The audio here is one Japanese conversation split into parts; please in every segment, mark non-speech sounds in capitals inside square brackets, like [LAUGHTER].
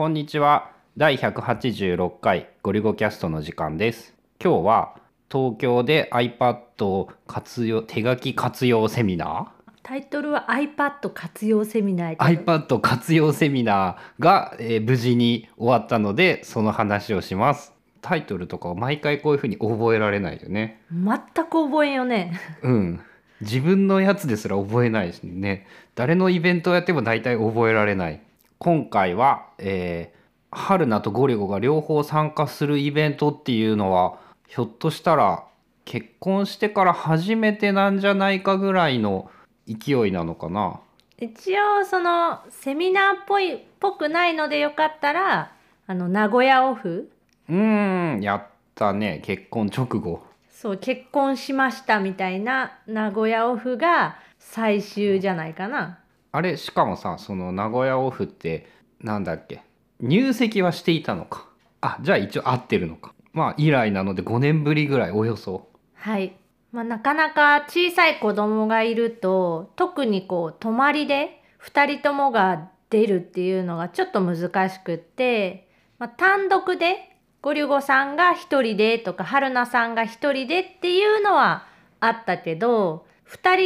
こんにちは。第186回ゴリゴキャストの時間です。今日は東京で iPad を活用手書き活用セミナタイトルは iPad 活用セミナー iPad 活用セミナーが、えー無事に終わったのでその話をします。タイトルとかを毎回こういう風に覚えられないよね。全く覚えんよね。うん。自分のやつですら覚えないしね。誰のイベントをやっても大体覚えられない今回は、えー春菜とゴリゴが両方参加するイベントっていうのはひょっとしたら結婚してから初めてなんじゃないかぐらいの勢いなのかな？一応そのセミナーっぽいっぽくないのでよかったらあの名古屋オフ。うーんやったね。結婚直後。そう結婚しましたみたいな名古屋オフが最終じゃないかなあれしかもさその名古屋オフってなんだっけ入籍はしていたのか。あじゃあ一応合ってるのか。まあ以来なので5年ぶりぐらいおよそ。はい、まあ、なかなか小さい子供がいると特にこう泊まりで2人ともが出るっていうのがちょっと難しくって、まあ、単独でゴリュゴさんが1人でとか春菜さんが1人でっていうのはあったけど2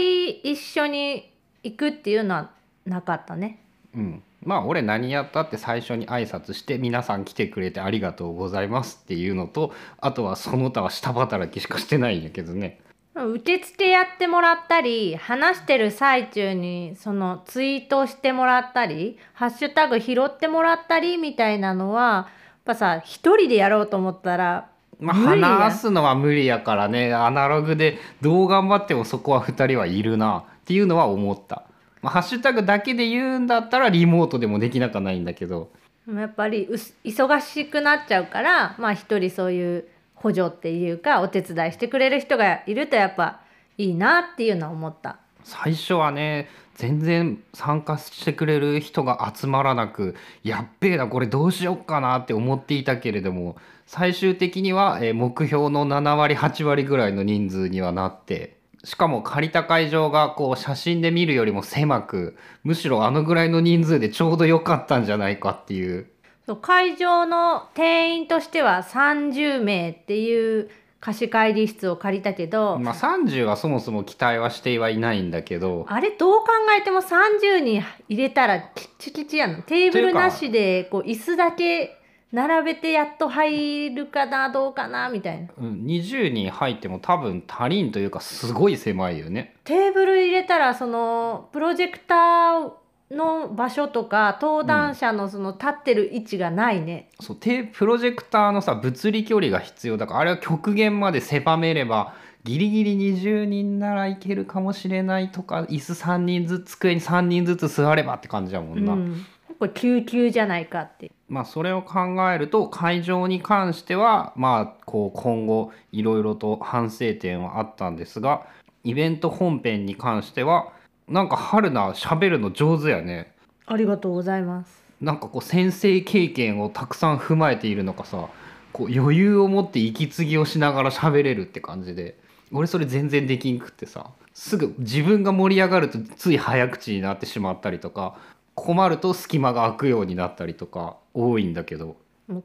人一緒に行くっていうのはなかったね。うん。まあ俺何やったって最初に挨拶して皆さん来てくれてありがとうございますっていうのとあとはその他は下働きしかしてないんやけどね。受付やってもらったり話してる最中にそのツイートしてもらったりハッシュタグ拾ってもらったりみたいなのはやっぱさ一人でやろうと思ったらまあ無理や話すのは無理やからね。アナログでどう頑張ってもそこは2人はいるなっていうのは思った、まあ、ハッシュタグだけで言うんだったらリモートでもできなくはないんだけど。やっぱり忙しくなっちゃうからまあ一人そういう補助っていうかお手伝いしてくれる人がいるとやっぱいいなっていうのは思った。最初はね全然参加してくれる人が集まらなくやっべえなこれどうしよっかなって思っていたけれども最終的には、えー目標の7割8割ぐらいの人数にはなってしかも借りた会場がこう写真で見るよりも狭くむしろあのぐらいの人数でちょうど良かったんじゃないかっていう。そう会場の定員としては30名っていう貸し会議室を借りたけど、まあ30はそもそも期待はしてはいないんだけど。あれどう考えても30人入れたらキッチキチやんテーブルなしでこう椅子だけ並べてやっと入るかなどうかなみたいな。うん20人入っても多分足りんというかすごい狭いよね。テーブル入れたらそのプロジェクターの場所とか登壇者のその立ってる位置がないね、そうテプロジェクターのさ物理距離が必要だからあれは極限まで狭めればギリギリ20人ならいけるかもしれないとか椅子3人ずつ机に3人ずつ座ればって感じだもんな、うん、これ救急じゃないかって。まあそれを考えると会場に関してはまあこう今後いろいろと反省点はあったんですがイベント本編に関してはなんか春菜喋るの上手やね。ありがとうございます。なんかこう先生経験をたくさん踏まえているのかさこう余裕を持って息継ぎをしながら喋れるって感じで俺それ全然できんくってさすぐ自分が盛り上がるとつい早口になってしまったりとか困ると隙間が空くようになったりとか多いんだけど。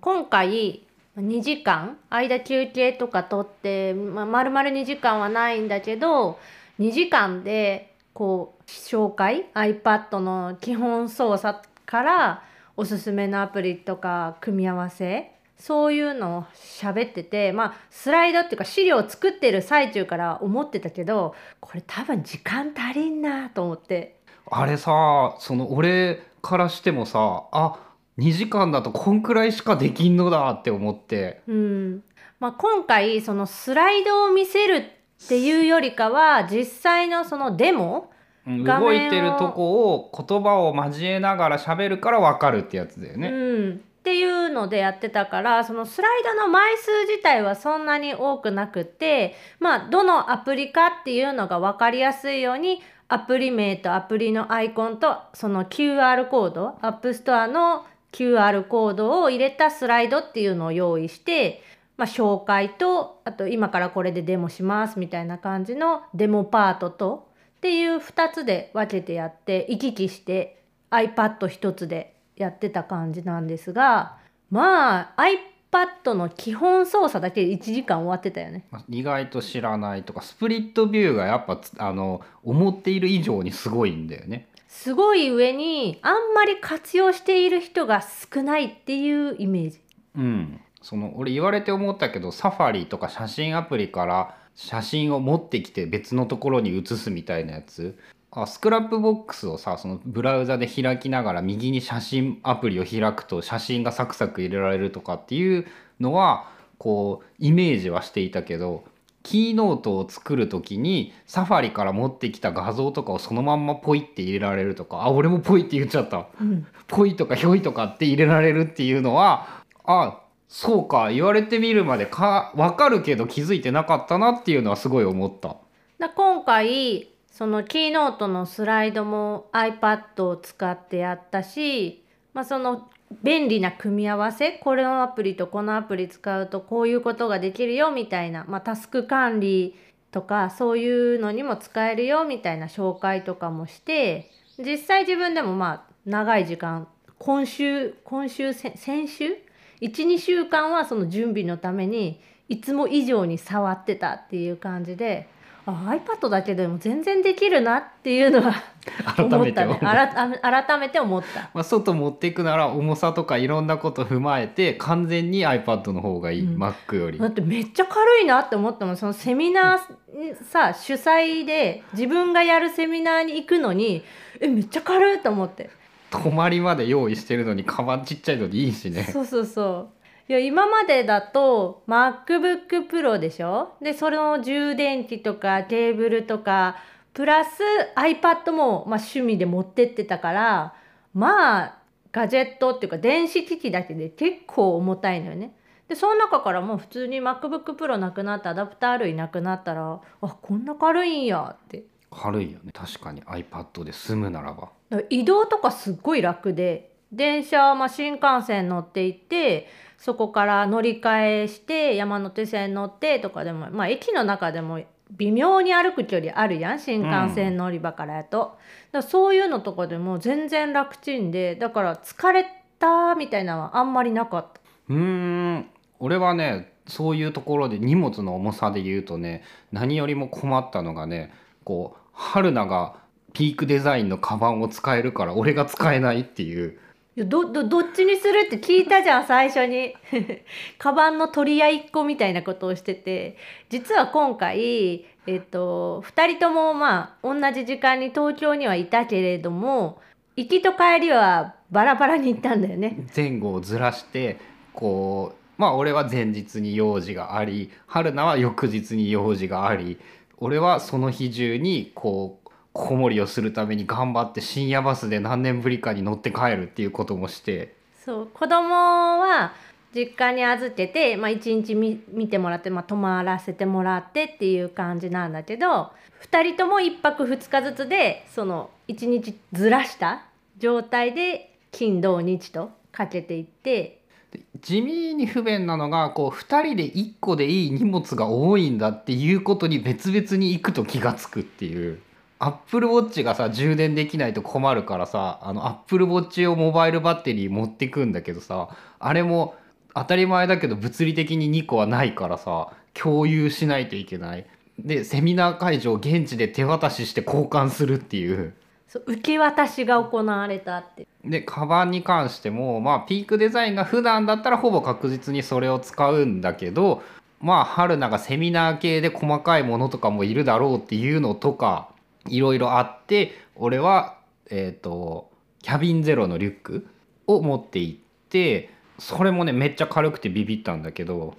今回2時間間休憩とか取って、まあ、丸々2時間はないんだけど2時間でこう紹介 iPad の基本操作からおすすめのアプリとか組み合わせそういうのを喋っててまあスライドっていうか資料を作ってる最中から思ってたけどこれ多分時間足りんなと思って。あれさその俺からしてもさあ2時間だとこんくらいしかできんのだって思って。うん。まあ、今回そのスライドを見せるっていうよりかは実際のそのデモ？動いてるとこを言葉を交えながら喋るから分かるってやつだよね。うん、っていうのでやってたからそのスライドの枚数自体はそんなに多くなくってまあどのアプリかっていうのが分かりやすいようにアプリ名とアプリのアイコンとその QR コード App Store の QR コードを入れたスライドっていうのを用意して、まあ、紹介とあと今からこれでデモしますみたいな感じのデモパートとっていう2つで分けてやって行き来して iPad 一つでやってた感じなんですがまあ iPad の基本操作だけで1時間終わってたよね。意外と知らないとかスプリットビューがやっぱつあの思っている以上にすごいんだよね。すごい上にあんまり活用している人が少ないっていうイメージ。うん、その俺言われて思ったけどサファリとか写真アプリから写真を持ってきて別のところに写すみたいなやつあ Scrapbox をさそのブラウザで開きながら右に写真アプリを開くと写真がサクサク入れられるとかっていうのはこうイメージはしていたけど Keynote を作る時に Safari から持ってきた画像とかをそのまんまポイって入れられるとかあ俺もポイって言っちゃった。うん、ポイとかひょいとかって入れられるっていうのはあそうか言われてみるまでか分かるけど気づいてなかったなっていうのはすごい思った。だ今回そのキーノートのスライドも iPad を使ってやったし、まあ、その便利な組み合わせこれのアプリとこのアプリ使うとこういうことができるよみたいな、まあ、タスク管理とかそういうのにも使えるよみたいな紹介とかもして実際自分でもまあ長い時間今週今週先週？12週間はその準備のためにいつも以上に触ってたっていう感じであ iPad だけでも全然できるなっていうのは [LAUGHS] 改思ったね。めて思う改改めて思った。まあ、外持っていくなら重さとかいろんなこと踏まえて完全に iPad の方がいい、うん。Mac より。だってめっちゃ軽いなって思ったもん。そのセミナーにさ主催で自分がやるセミナーに行くのにえめっちゃ軽いと思って。泊まりまで用意してるのにカバンちっちゃいのでいいしね。そうそうそういや今までだと MacBook Pro でしょ？でその充電器とかケーブルとかプラス iPad も、まあ、趣味で持ってってたからまあガジェットっていうか電子機器だけで結構重たいのよね。でその中からもう普通に MacBook Pro なくなってアダプター類なくなったらあこんな軽いんやって。軽いよね。確かに iPad で済むならば。移動とかすっごい楽で電車、まあ、新幹線乗って行ってそこから乗り換えして山手線乗ってとかでもまあ駅の中でも微妙に歩く距離あるやん新幹線乗り場からやと、だらそういうのとかでも全然楽ちんでだから疲れたみたいなのはあんまりなかった。うん。俺はねそういうところで荷物の重さで言うとね何よりも困ったのがねこう春菜がピークデザインのカバンを使えるから俺が使えないっていう。どどどっちにするって聞いたじゃん最初に [LAUGHS] カバンの取り合いっこみたいなことをしてて実は今回えっと2人ともまあ同じ時間に東京にはいたけれども行きと帰りはバラバラに行ったんだよね。前後をずらしてこうまあ俺は前日に用事があり春菜は翌日に用事があり俺はその日中にこう子守りをするために頑張って深夜バスで何年ぶりかに乗って帰るっていうこともしてそう子供は実家に預けて、まあ、1日見見てもらって、まあ、泊まらせてもらってっていう感じなんだけど2人とも1泊2日ずつでその1日ずらした状態で金土日とかけていってで地味に不便なのがこう2人で1個でいい荷物が多いんだっていうことに別々に行くと気が付くっていう。アップルウォッチがさ充電できないと困るからさあのアップルウォッチ用モバイルバッテリー持ってくんだけどさあれも当たり前だけど物理的に2個はないからさ共有しないといけない。でセミナー会場現地で手渡しして交換するっていう。そう受け渡しが行われたってでカバンに関してもまあピークデザインが普段だったらほぼ確実にそれを使うんだけどまあ春菜がセミナー系で細かいものとかもいるだろうっていうのとかいろいろあって俺はえっ、とキャビンゼロのリュックを持って行ってそれもねめっちゃ軽くてビビったんだけど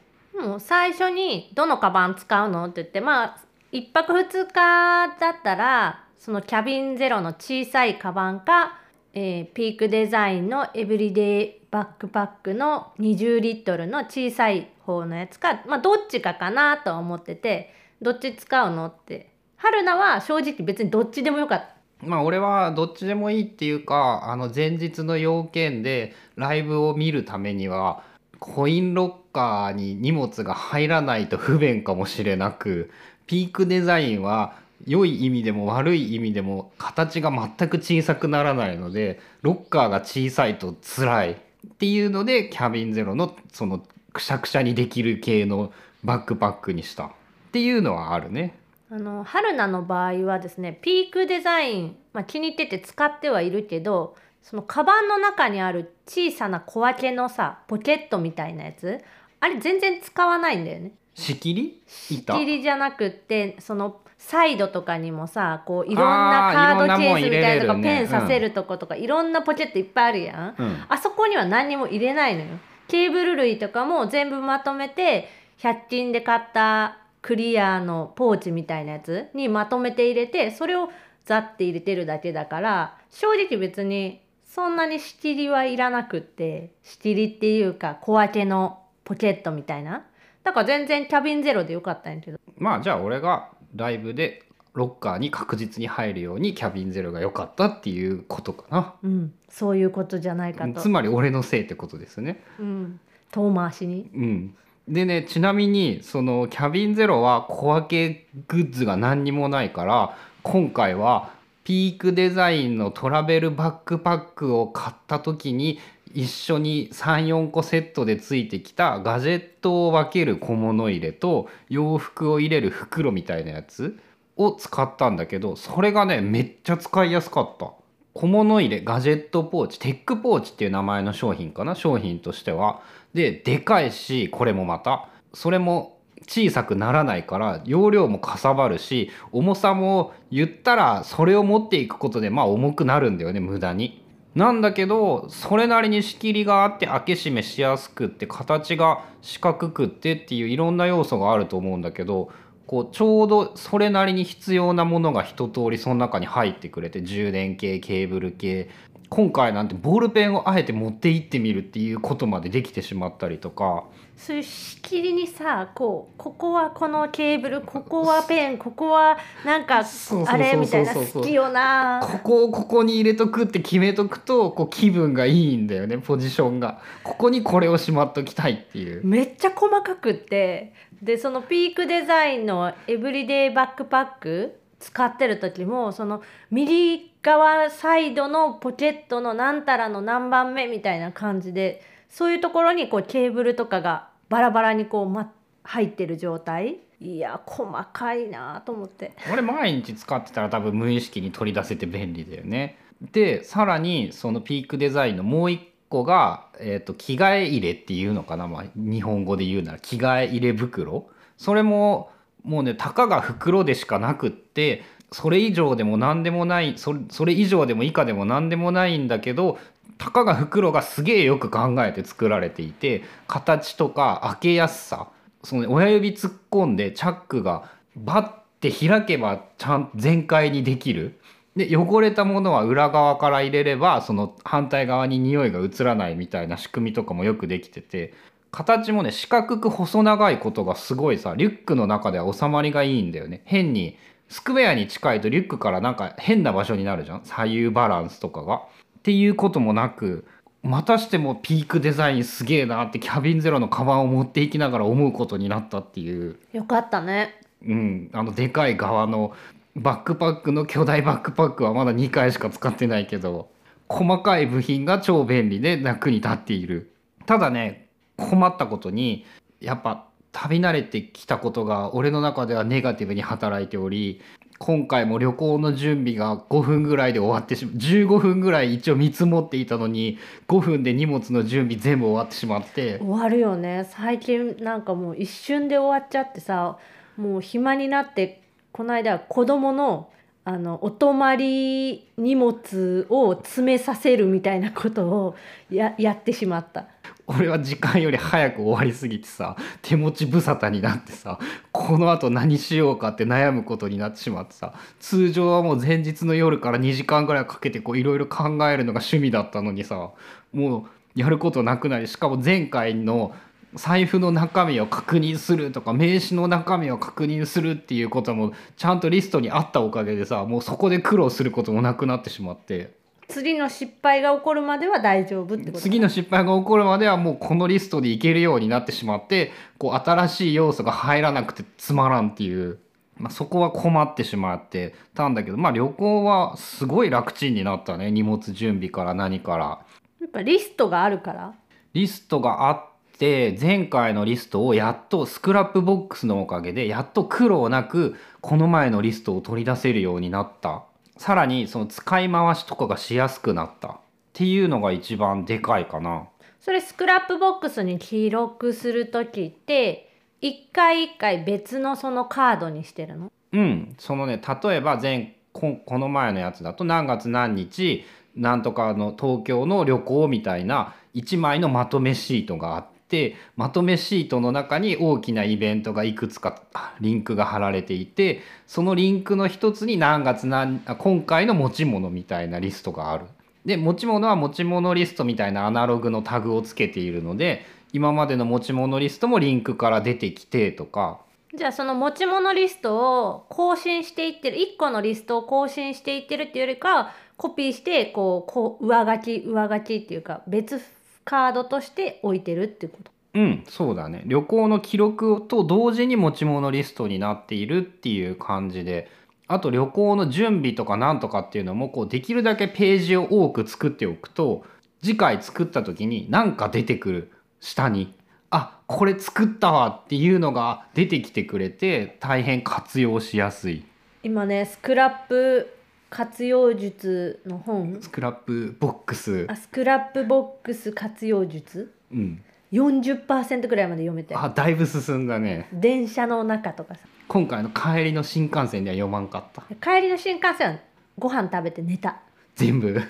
最初に「どのカバン使うの?」って言ってまあ1泊2日だったらそのキャビンゼロの小さいカバンか、えーピークデザインのエブリデイバックパックの20リットルの小さい方のやつかまあどっちかかなと思っててどっち使うの？って春菜は正直別にどっちでもよかった。まあ俺はどっちでもいいっていうかあの前日の要件でライブを見るためにはコインロッカーに荷物が入らないと不便かもしれなくピークデザインは良い意味でも悪い意味でも形が全く小さくならないのでロッカーが小さいと辛いっていうのでキャビンゼロのそのくしゃくしゃにできる系のバックパックにしたっていうのはあるね。あの春菜の場合はですねピークデザイン、まあ、気に入ってて使ってはいるけどそのカバンの中にある小さな小分けのさポケットみたいなやつあれ全然使わないんだよね。仕切り？板？切りじゃなくってそのサイドとかにもさこういろんなカードケースみたいなとか、ねペンさせるとことか、いろんなポケットいっぱいあるやん。うんあそこには何にも入れないのよ。ケーブル類とかも全部まとめて100均で買ったクリアのポーチみたいなやつにまとめて入れてそれをザッて入れてるだけだから正直別にそんなに仕切りはいらなくって仕切りっていうか小分けのポケットみたいな。だから全然キャビンゼロでよかったんやけど。まあじゃあ俺がライブでロッカーに確実に入るようにキャビンゼロが良かったっていうことかな。うん。そういうことじゃないかと。つまり俺のせいってことですね。うん。遠回しに。うん、でねちなみにそのキャビンゼロは小分けグッズが何にもないから今回はピークデザインのトラベルバックパックを買った時に一緒に34個セットでついてきたガジェットを分ける小物入れと洋服を入れる袋みたいなやつを使ったんだけどそれがねめっちゃ使いやすかった。小物入れガジェットポーチテックポーチっていう名前の商品かな商品としてはででかいしこれもまたそれも小さくならないから容量もかさばるし重さも言ったらそれを持っていくことでまあ重くなるんだよね無駄に。なんだけどそれなりに仕切りがあって開け閉めしやすくって形が四角くってっていういろんな要素があると思うんだけどこうちょうどそれなりに必要なものが一通りその中に入ってくれて充電系ケーブル系今回なんてボールペンをあえて持って行ってみるっていうことまでできてしまったりとか。そういう仕切りにさこうここはこのケーブルここはペンここはなんかあれみたいな好きよな。ここをここに入れとくって決めとくとこう気分がいいんだよねポジションが。ここにこれをしまっときたいっていう。めっちゃ細かくってでそのピークデザインのエブリデイバックパック使ってる時もその右側サイドのポケットの何たらの何番目みたいな感じでそういうところにこうケーブルとかがバラバラにこう、ま、入ってる状態いや細かいなと思って俺毎日使ってたら多分無意識に取り出せて便利だよね。でさらにそのピークデザインのもう一個が、えー、と着替え入れっていうのかな、まあ、日本語で言うなら着替え入れ袋それももうねたかが袋でしかなくってそれ以上でも何でもないそれそれ以上でも以下でも何でもないんだけどたかが袋がすげえよく考えて作られていて形とか開けやすさその親指突っ込んでチャックがバッて開けばちゃん全開にできる。で汚れたものは裏側から入れればその反対側に匂いが移らないみたいな仕組みとかもよくできてて形もね四角く細長いことがすごいさリュックの中では収まりがいいんだよね変にスクエアに近いとリュックからなんか変な場所になるじゃん左右バランスとかが。っていうこともなくまたしてもピークデザインすげえなってキャビンゼロのカバンを持っていきながら思うことになったっていう。よかったねうん、あのでかい側のバックパックの巨大バックパックはまだ2回しか使ってないけど細かい部品が超便利で楽に立っている。ただね困ったことにやっぱ旅慣れてきたことが俺の中ではネガティブに働いており今回も旅行の準備が5分ぐらいで終わってしまう。15分ぐらい一応見積もっていたのに5分で荷物の準備全部終わってしまって。終わるよね。最近なんかもう一瞬で終わっちゃってさもう暇になってこの間子供のあのお泊まり荷物を詰めさせるみたいなことをややってしまった。俺は時間より早く終わりすぎてさ手持ち無沙汰になってさこのあと何しようかって悩むことになってしまってさ通常はもう前日の夜から2時間ぐらいかけていろいろ考えるのが趣味だったのにさもうやることなくなりしかも前回の財布の中身を確認するとか名刺の中身を確認するっていうこともちゃんとリストにあったおかげでさもうそこで苦労することもなくなってしまって。次の失敗が起こるまでは大丈夫ってこと？次の失敗が起こるまではもうこのリストでいけるようになってしまってこう新しい要素が入らなくてつまらんっていう。まあ、そこは困ってしまってたんだけど、まあ、旅行はすごい楽ちんになったね。荷物準備から何から。やっぱリストがあるから。リストがあって前回のリストをやっと Scrapbox のおかげでやっと苦労なくこの前のリストを取り出せるようになった。さらにその使い回しとかがしやすくなった。っていうのが一番でかいかな。それスクラップボックスに記録する時って一回一回別のそのカードにしてるの？うん。そのね例えば前ここの前のやつだと何月何日なんとかの東京の旅行みたいな1枚のまとめシートがあってまとめシートの中に大きなイベントがいくつかリンクが貼られていてそのリンクの一つに何月何今回の持ち物みたいなリストがある。で持ち物は持ち物リストみたいなアナログのタグをつけているので今までの持ち物リストもリンクから出てきてとかじゃあその持ち物リストを更新していってる1個のリストを更新していってるっていうよりかコピーしてこうこう上書き上書きっていうか別カードとして置いてるってこと？うんそうだね。旅行の記録と同時に持ち物リストになっているっていう感じで。あと旅行の準備とかなんとかっていうのもこうできるだけページを多く作っておくと次回作った時に何か出てくる下にあこれ作ったわっていうのが出てきてくれて大変活用しやすい。今ねスクラップ活用術の本？スクラップボックス。あスクラップボックス活用術？うん。40%ぐらいまで読めて。あだいぶ進んだね。電車の中とかさ。今回の帰りの新幹線では読まんかった。帰りの新幹線ご飯食べて寝た。全部？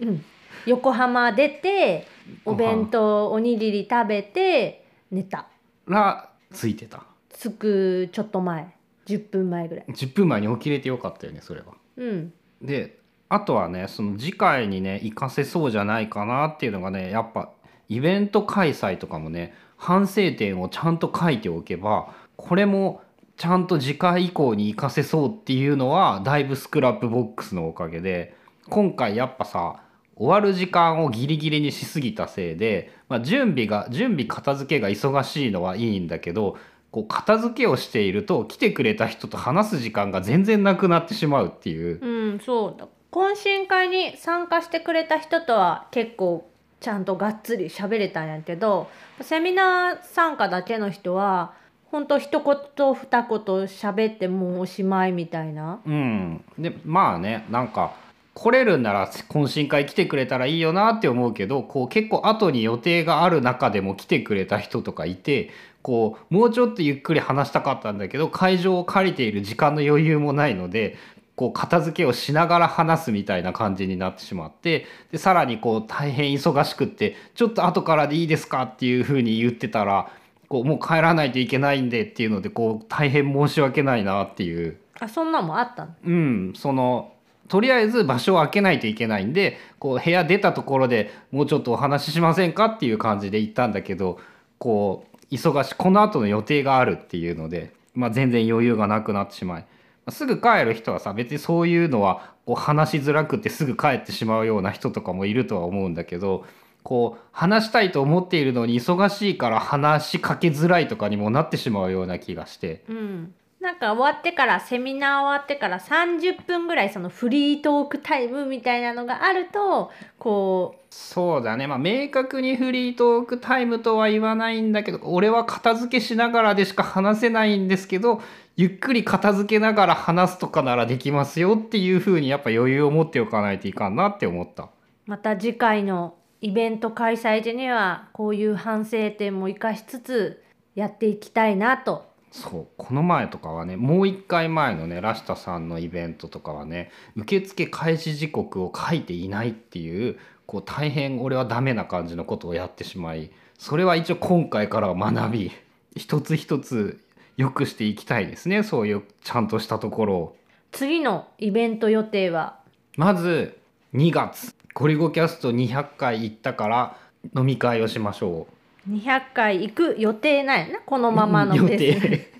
うん。横浜出てお弁当おにぎり食べて寝た。らついてた。着くちょっと前。10分前ぐらい。10分前に起きれてよかったよねそれは。うんであとはねその次回にね活かせそうじゃないかなっていうのがねやっぱイベント開催とかもね反省点をちゃんと書いておけばこれもちゃんと次回以降に活かせそうっていうのはだいぶスクラップボックスのおかげで今回やっぱさ終わる時間をギリギリにしすぎたせいで、まあ、準備が準備片付けが忙しいのはいいんだけどこう片付けをしていると来てくれた人と話す時間が全然なくなってしまうっていう。うんそう。だ懇親会に参加してくれた人とは結構ちゃんとがっつり喋れたんやけどセミナー参加だけの人はほんと一言二言喋ってもうおしまいみたいな。うん、でまあねなんか来れるんなら懇親会来てくれたらいいよなって思うけどこう結構後に予定がある中でも来てくれた人とかいてこうもうちょっとゆっくり話したかったんだけど会場を借りている時間の余裕もないのでこう片付けをしながら話すみたいな感じになってしまってでさらにこう大変忙しくってちょっと後からでいいですかっていうふうに言ってたらこうもう帰らないといけないんでっていうのでこう大変申し訳ないなっていう。あそんなんもあったの？うん、そのとりあえず場所を空けないといけないんでこう部屋出たところでもうちょっとお話ししませんかっていう感じで行ったんだけどこう忙しいこの後の予定があるっていうので、まあ、全然余裕がなくなってしまいますぐ帰る人はさ別にそういうのはこう話しづらくてすぐ帰ってしまうような人とかもいるとは思うんだけどこう話したいと思っているのに忙しいから話しかけづらいとかにもなってしまうような気がして。うんなんか終わってからセミナー終わってから30分ぐらいそのフリートークタイムみたいなのがあるとこそうだねまあ明確にフリートークタイムとは言わないんだけど俺は片付けしながらでしか話せないんですけどゆっくり片付けながら話すとかならできますよっていう風にやっぱ余裕を持っておかないといかんなって思った。うまた次回のイベント開催時にはこういう反省点も生かしつつやっていきたいなとそうこの前とかはねもう一回前のねラシタさんのイベントとかはね受付開始時刻を書いていないっていうこう大変俺はダメな感じのことをやってしまいそれは一応今回からは学び一つ一つ良くしていきたいですねそういうちゃんとしたところを。次のイベント予定は？まず2月。ゴリゴキャスト200回行ったから飲み会をしましょう。200回行く予定ないなこのままの予ペース定。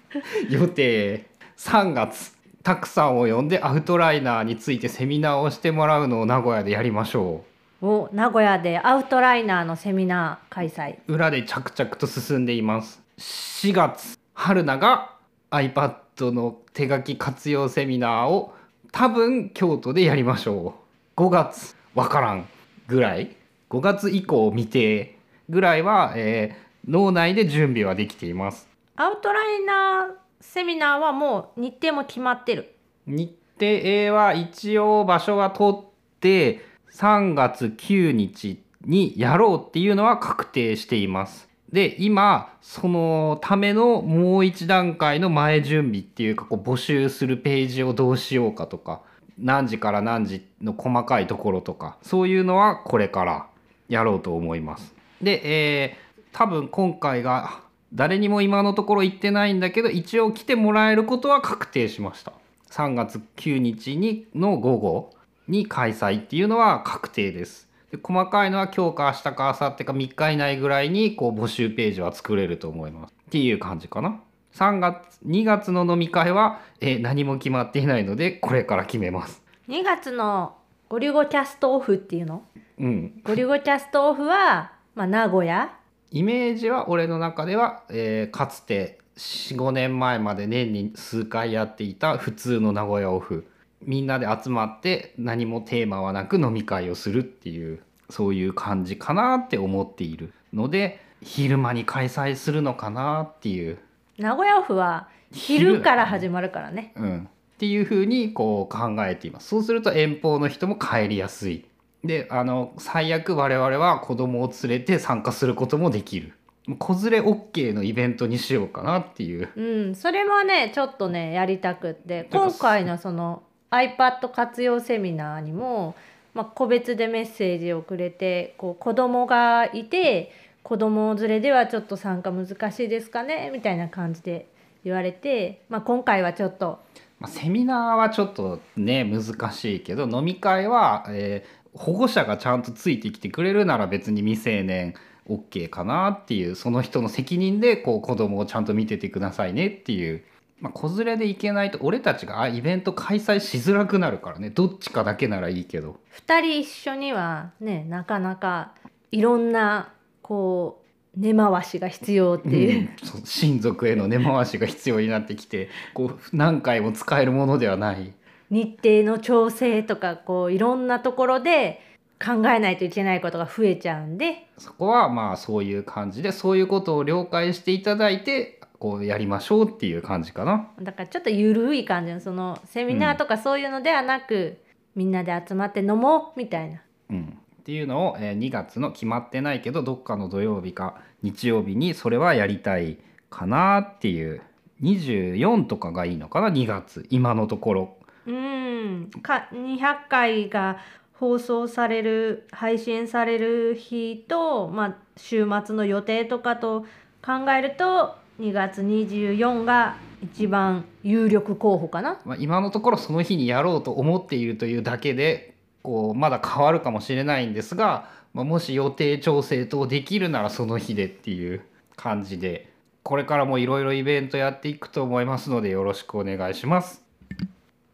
予定。3月たくさんを呼んでアウトライナーについてセミナーをしてもらうのを名古屋でやりましょを名古屋でアウトライナーのセミナー開催。う裏で着々と進んでいます。4月春菜が iPad の手書き活用セミナーを多分京都でやりましょう。5月わからんぐらい？5月以降未定ぐらいは、えー脳内で準備はできています。アウトライナーセミナーはもう日程も決まってる。日程は一応場所は取って3月9日にやろうっていうのは確定しています。で今そのためのもう一段階の前準備っていうかこう募集するページをどうしようかとか何時から何時の細かいところとかそういうのはこれからやろうと思いますで、えー多分今回が誰にも今のところ言ってないんだけど一応来てもらえることは確定しました。3月9日にの午後に開催っていうのは確定です。で細かいのは今日か明日か明後日か3日以内ぐらいにこう募集ページは作れると思います。っていう感じかな。3月2月の飲み会は、えー何も決まっていないのでこれから決めます。2月のゴリゴキャストオフっていうの？うん。ゴリゴキャストオフは、まあ、名古屋。イメージは俺の中では、えーかつて45年前まで年に数回やっていた普通の名古屋オフ。みんなで集まって何もテーマはなく飲み会をするっていうそういう感じかなって思っているので昼間に開催するのかなっていう、名古屋オフは昼から始まるからね。うん、っていうふうにこう考えています。そうすると遠方の人も帰りやすいであの最悪我々は子供を連れて参加することもできる。子連れ OK のイベントにしようかなっていう。うんそれもねちょっとねやりたくって。てか今回のその iPad 活用セミナーにも、まあ、個別でメッセージをくれてこう子供がいて子供連れではちょっと参加難しいですかねみたいな感じで言われて、まあ、今回はちょっとまあ、セミナーはちょっとね難しいけど飲み会は、えー保護者がちゃんとついてきてくれるなら別に未成年 OK かなっていうその人の責任でこう子供をちゃんと見ててくださいねっていう、まあ、子連れで行けないと俺たちがイベント開催しづらくなるからね。どっちかだけならいいけど。2人一緒にはねなかなかいろんなこう根回しが必要っていう。うん親族への根回しが必要になってきてこう何回も使えるものではない。日程の調整とかこういろんなところで考えないといけないことが増えちゃうんでそこはまあそういう感じでそういうことを了解していただいてこうやりましょうっていう感じかな。だからちょっとゆるい感じのそのセミナーとかそういうのではなく、みんなで集まって飲もうみたいな。うん、っていうのを、えー2月の決まってないけどどっかの土曜日か日曜日にそれはやりたいかなっていう24とかがいいのかな？2月今のところ。うんか200回が放送される配信される日と、まあ、週末の予定とかと考えると2月24が一番有力候補かな。まあ、今のところその日にやろうと思っているというだけでこうまだ変わるかもしれないんですが、まあ、もし予定調整等できるならその日でっていう感じでこれからもいろいろイベントやっていくと思いますのでよろしくお願いします。